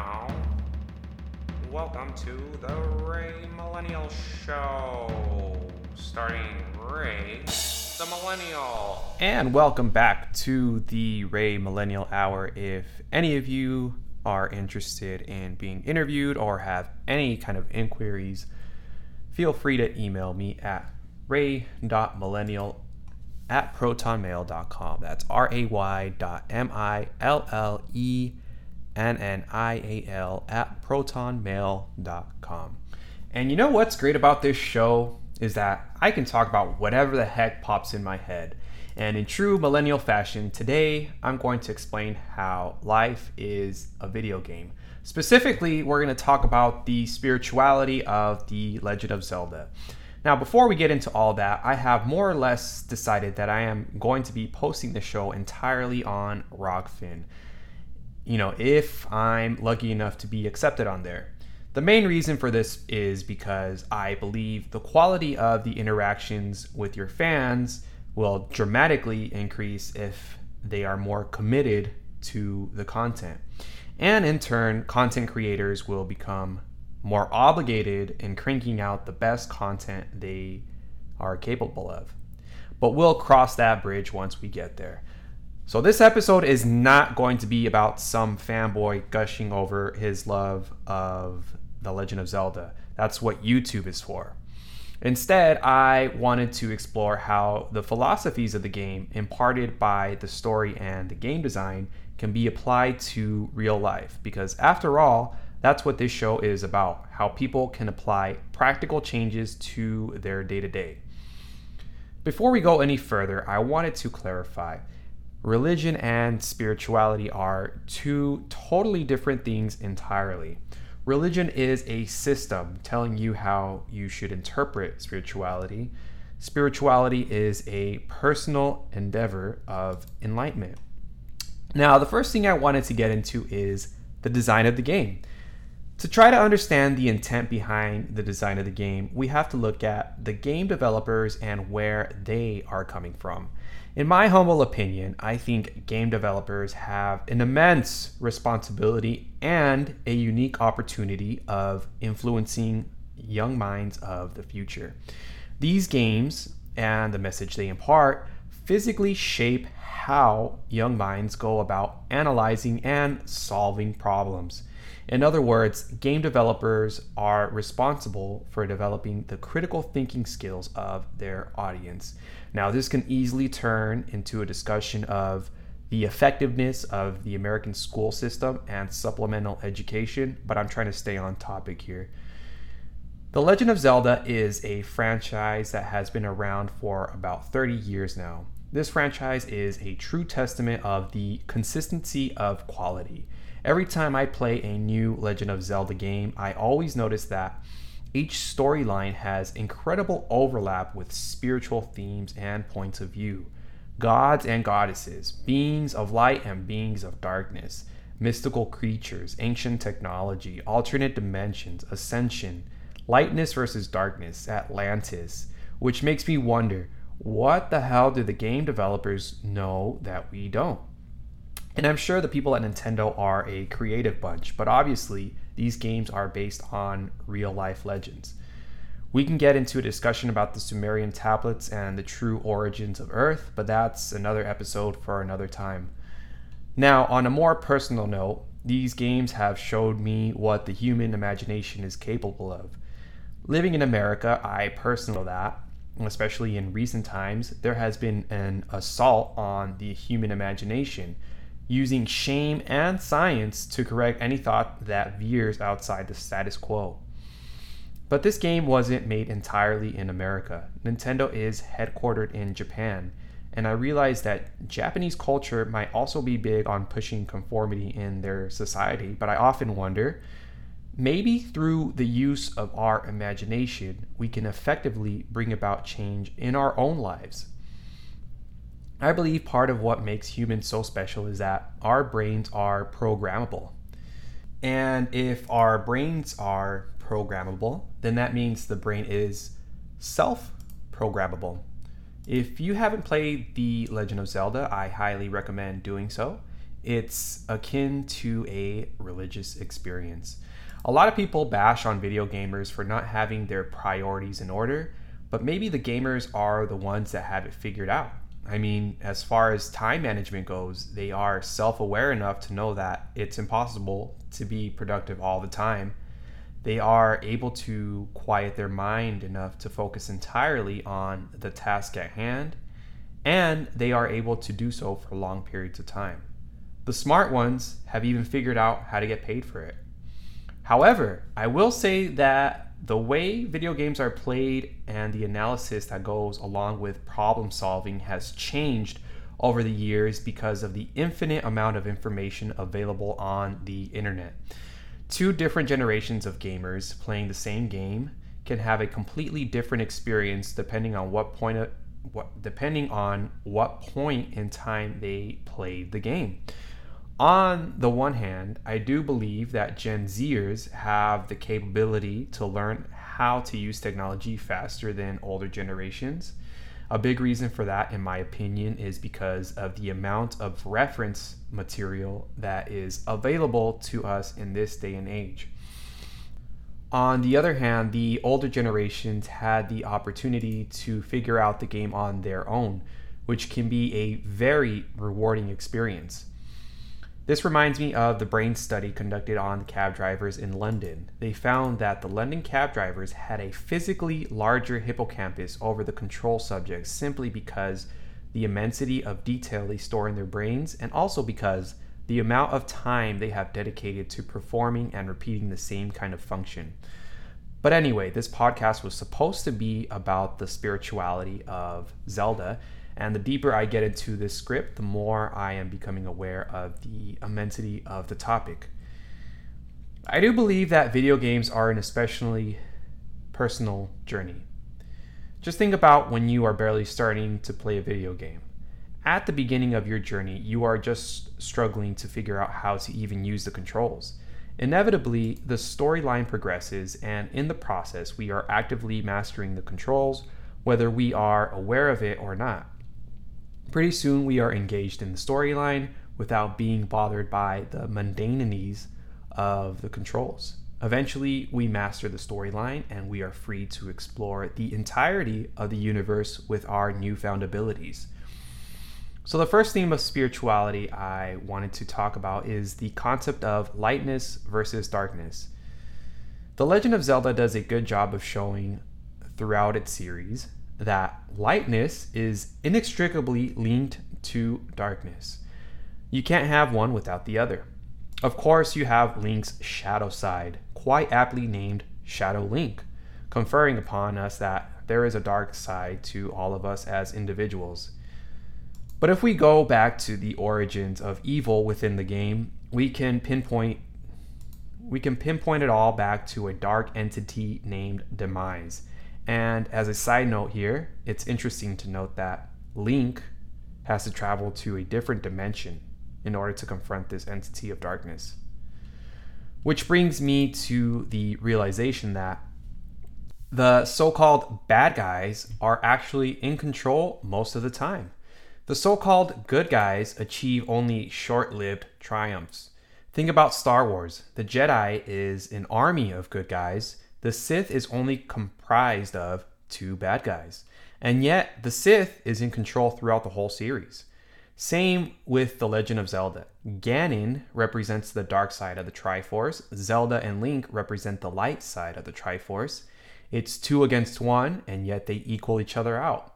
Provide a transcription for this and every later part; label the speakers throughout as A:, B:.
A: now, welcome to the Ray Millennial Show, starting Ray the Millennial.
B: And welcome back to the Ray Millennial Hour. If any of you are interested in being interviewed or have any kind of inquiries, feel free to email me at ray.millennial at protonmail.com. That's R A Y dot M I L L E N N I A L at protonmail.com. And you know what's great about this show is that I can talk about whatever the heck pops in my head. And in true millennial fashion, today I'm going to explain how life is a video game. Specifically, we're going to talk about the spirituality of The Legend of Zelda. Now, before we get into all that, I have more or less decided that I am going to be posting the show entirely on Rokfin. You know, if I'm lucky enough to be accepted on there. The main reason for this is because I believe the quality of the interactions with your fans will dramatically increase if they are more committed to the content. And in turn, content creators will become more obligated in cranking out the best content they are capable of. But we'll cross that bridge once we get there. So, this episode is not going to be about some fanboy gushing over his love of The Legend of Zelda. That's what YouTube is for. Instead, I wanted to explore how the philosophies of the game imparted by the story and the game design can be applied to real life. Because, after all, that's what this show is about how people can apply practical changes to their day to day. Before we go any further, I wanted to clarify religion and spirituality are two totally different things entirely. Religion is a system telling you how you should interpret spirituality. Spirituality is a personal endeavor of enlightenment. Now, the first thing I wanted to get into is the design of the game. To try to understand the intent behind the design of the game, we have to look at the game developers and where they are coming from. In my humble opinion, I think game developers have an immense responsibility and a unique opportunity of influencing young minds of the future. These games and the message they impart physically shape how young minds go about analyzing and solving problems. In other words, game developers are responsible for developing the critical thinking skills of their audience. Now, this can easily turn into a discussion of the effectiveness of the American school system and supplemental education, but I'm trying to stay on topic here. The Legend of Zelda is a franchise that has been around for about 30 years now. This franchise is a true testament of the consistency of quality. Every time I play a new Legend of Zelda game, I always notice that each storyline has incredible overlap with spiritual themes and points of view. Gods and goddesses, beings of light and beings of darkness, mystical creatures, ancient technology, alternate dimensions, ascension, lightness versus darkness, Atlantis, which makes me wonder what the hell do the game developers know that we don't? And I'm sure the people at Nintendo are a creative bunch, but obviously these games are based on real life legends. We can get into a discussion about the Sumerian tablets and the true origins of Earth, but that's another episode for another time. Now, on a more personal note, these games have showed me what the human imagination is capable of. Living in America, I personally know that, especially in recent times, there has been an assault on the human imagination using shame and science to correct any thought that veers outside the status quo. But this game wasn't made entirely in America. Nintendo is headquartered in Japan, and I realized that Japanese culture might also be big on pushing conformity in their society, but I often wonder maybe through the use of our imagination, we can effectively bring about change in our own lives. I believe part of what makes humans so special is that our brains are programmable. And if our brains are programmable, then that means the brain is self programmable. If you haven't played The Legend of Zelda, I highly recommend doing so. It's akin to a religious experience. A lot of people bash on video gamers for not having their priorities in order, but maybe the gamers are the ones that have it figured out. I mean, as far as time management goes, they are self aware enough to know that it's impossible to be productive all the time. They are able to quiet their mind enough to focus entirely on the task at hand, and they are able to do so for long periods of time. The smart ones have even figured out how to get paid for it. However, I will say that the way video games are played and the analysis that goes along with problem solving has changed over the years because of the infinite amount of information available on the internet. Two different generations of gamers playing the same game can have a completely different experience depending on what point of, what depending on what point in time they played the game on the one hand, I do believe that Gen Zers have the capability to learn how to use technology faster than older generations. A big reason for that, in my opinion, is because of the amount of reference material that is available to us in this day and age. On the other hand, the older generations had the opportunity to figure out the game on their own, which can be a very rewarding experience. This reminds me of the brain study conducted on cab drivers in London. They found that the London cab drivers had a physically larger hippocampus over the control subjects simply because the immensity of detail they store in their brains and also because the amount of time they have dedicated to performing and repeating the same kind of function. But anyway, this podcast was supposed to be about the spirituality of Zelda and the deeper I get into this script, the more I am becoming aware of the immensity of the topic. I do believe that video games are an especially personal journey. Just think about when you are barely starting to play a video game. At the beginning of your journey, you are just struggling to figure out how to even use the controls. Inevitably, the storyline progresses, and in the process, we are actively mastering the controls, whether we are aware of it or not. Pretty soon, we are engaged in the storyline without being bothered by the mundanities of the controls. Eventually, we master the storyline and we are free to explore the entirety of the universe with our newfound abilities. So, the first theme of spirituality I wanted to talk about is the concept of lightness versus darkness. The Legend of Zelda does a good job of showing throughout its series that lightness is inextricably linked to darkness. You can't have one without the other. Of course, you have Link's shadow side, quite aptly named Shadow Link, conferring upon us that there is a dark side to all of us as individuals. But if we go back to the origins of evil within the game, we can pinpoint we can pinpoint it all back to a dark entity named Demise and as a side note here, it's interesting to note that Link has to travel to a different dimension in order to confront this entity of darkness. Which brings me to the realization that the so called bad guys are actually in control most of the time. The so called good guys achieve only short lived triumphs. Think about Star Wars. The Jedi is an army of good guys the Sith is only comprised of two bad guys. And yet, the Sith is in control throughout the whole series. Same with The Legend of Zelda. Ganon represents the dark side of the Triforce, Zelda and Link represent the light side of the Triforce. It's two against one, and yet they equal each other out.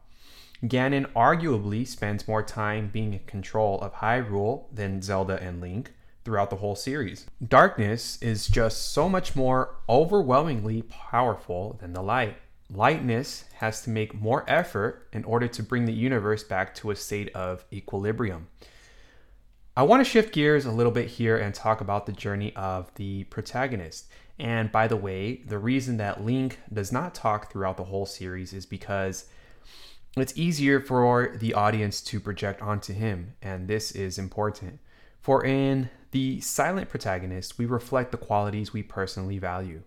B: Ganon arguably spends more time being in control of Hyrule than Zelda and Link, throughout the whole series. Darkness is just so much more overwhelmingly powerful than the light. Lightness has to make more effort in order to bring the universe back to a state of equilibrium. I want to shift gears a little bit here and talk about the journey of the protagonist. And by the way, the reason that Link does not talk throughout the whole series is because it's easier for the audience to project onto him, and this is important. For in the silent protagonist, we reflect the qualities we personally value.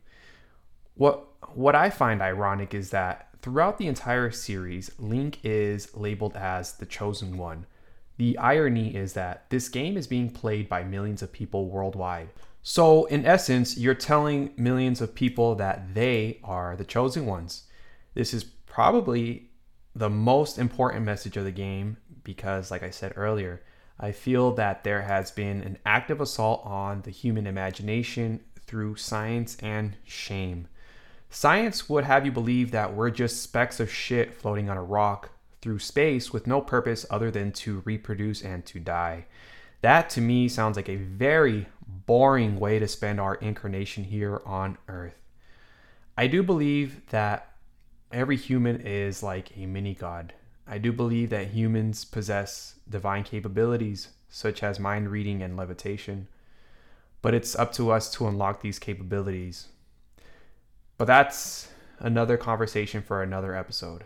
B: What what I find ironic is that throughout the entire series, Link is labeled as the chosen one, The irony is that this game is being played by millions of people worldwide. So, in essence, you're telling millions of people that they are the chosen ones. This is probably the most important message of the game because, like I said earlier, I feel that there has been an active assault on the human imagination through science and shame. Science would have you believe that we're just specks of shit floating on a rock through space with no purpose other than to reproduce and to die. That to me sounds like a very boring way to spend our incarnation here on Earth. I do believe that every human is like a mini god. I do believe that humans possess divine capabilities such as mind reading and levitation, but it's up to us to unlock these capabilities. But that's another conversation for another episode.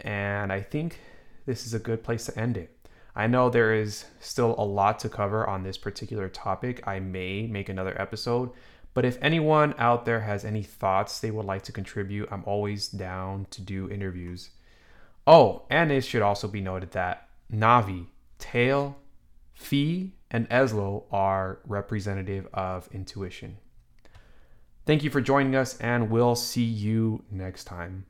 B: And I think this is a good place to end it. I know there is still a lot to cover on this particular topic. I may make another episode, but if anyone out there has any thoughts they would like to contribute, I'm always down to do interviews. Oh, and it should also be noted that Navi, Tail, Fi, and Ezlo are representative of intuition. Thank you for joining us, and we'll see you next time.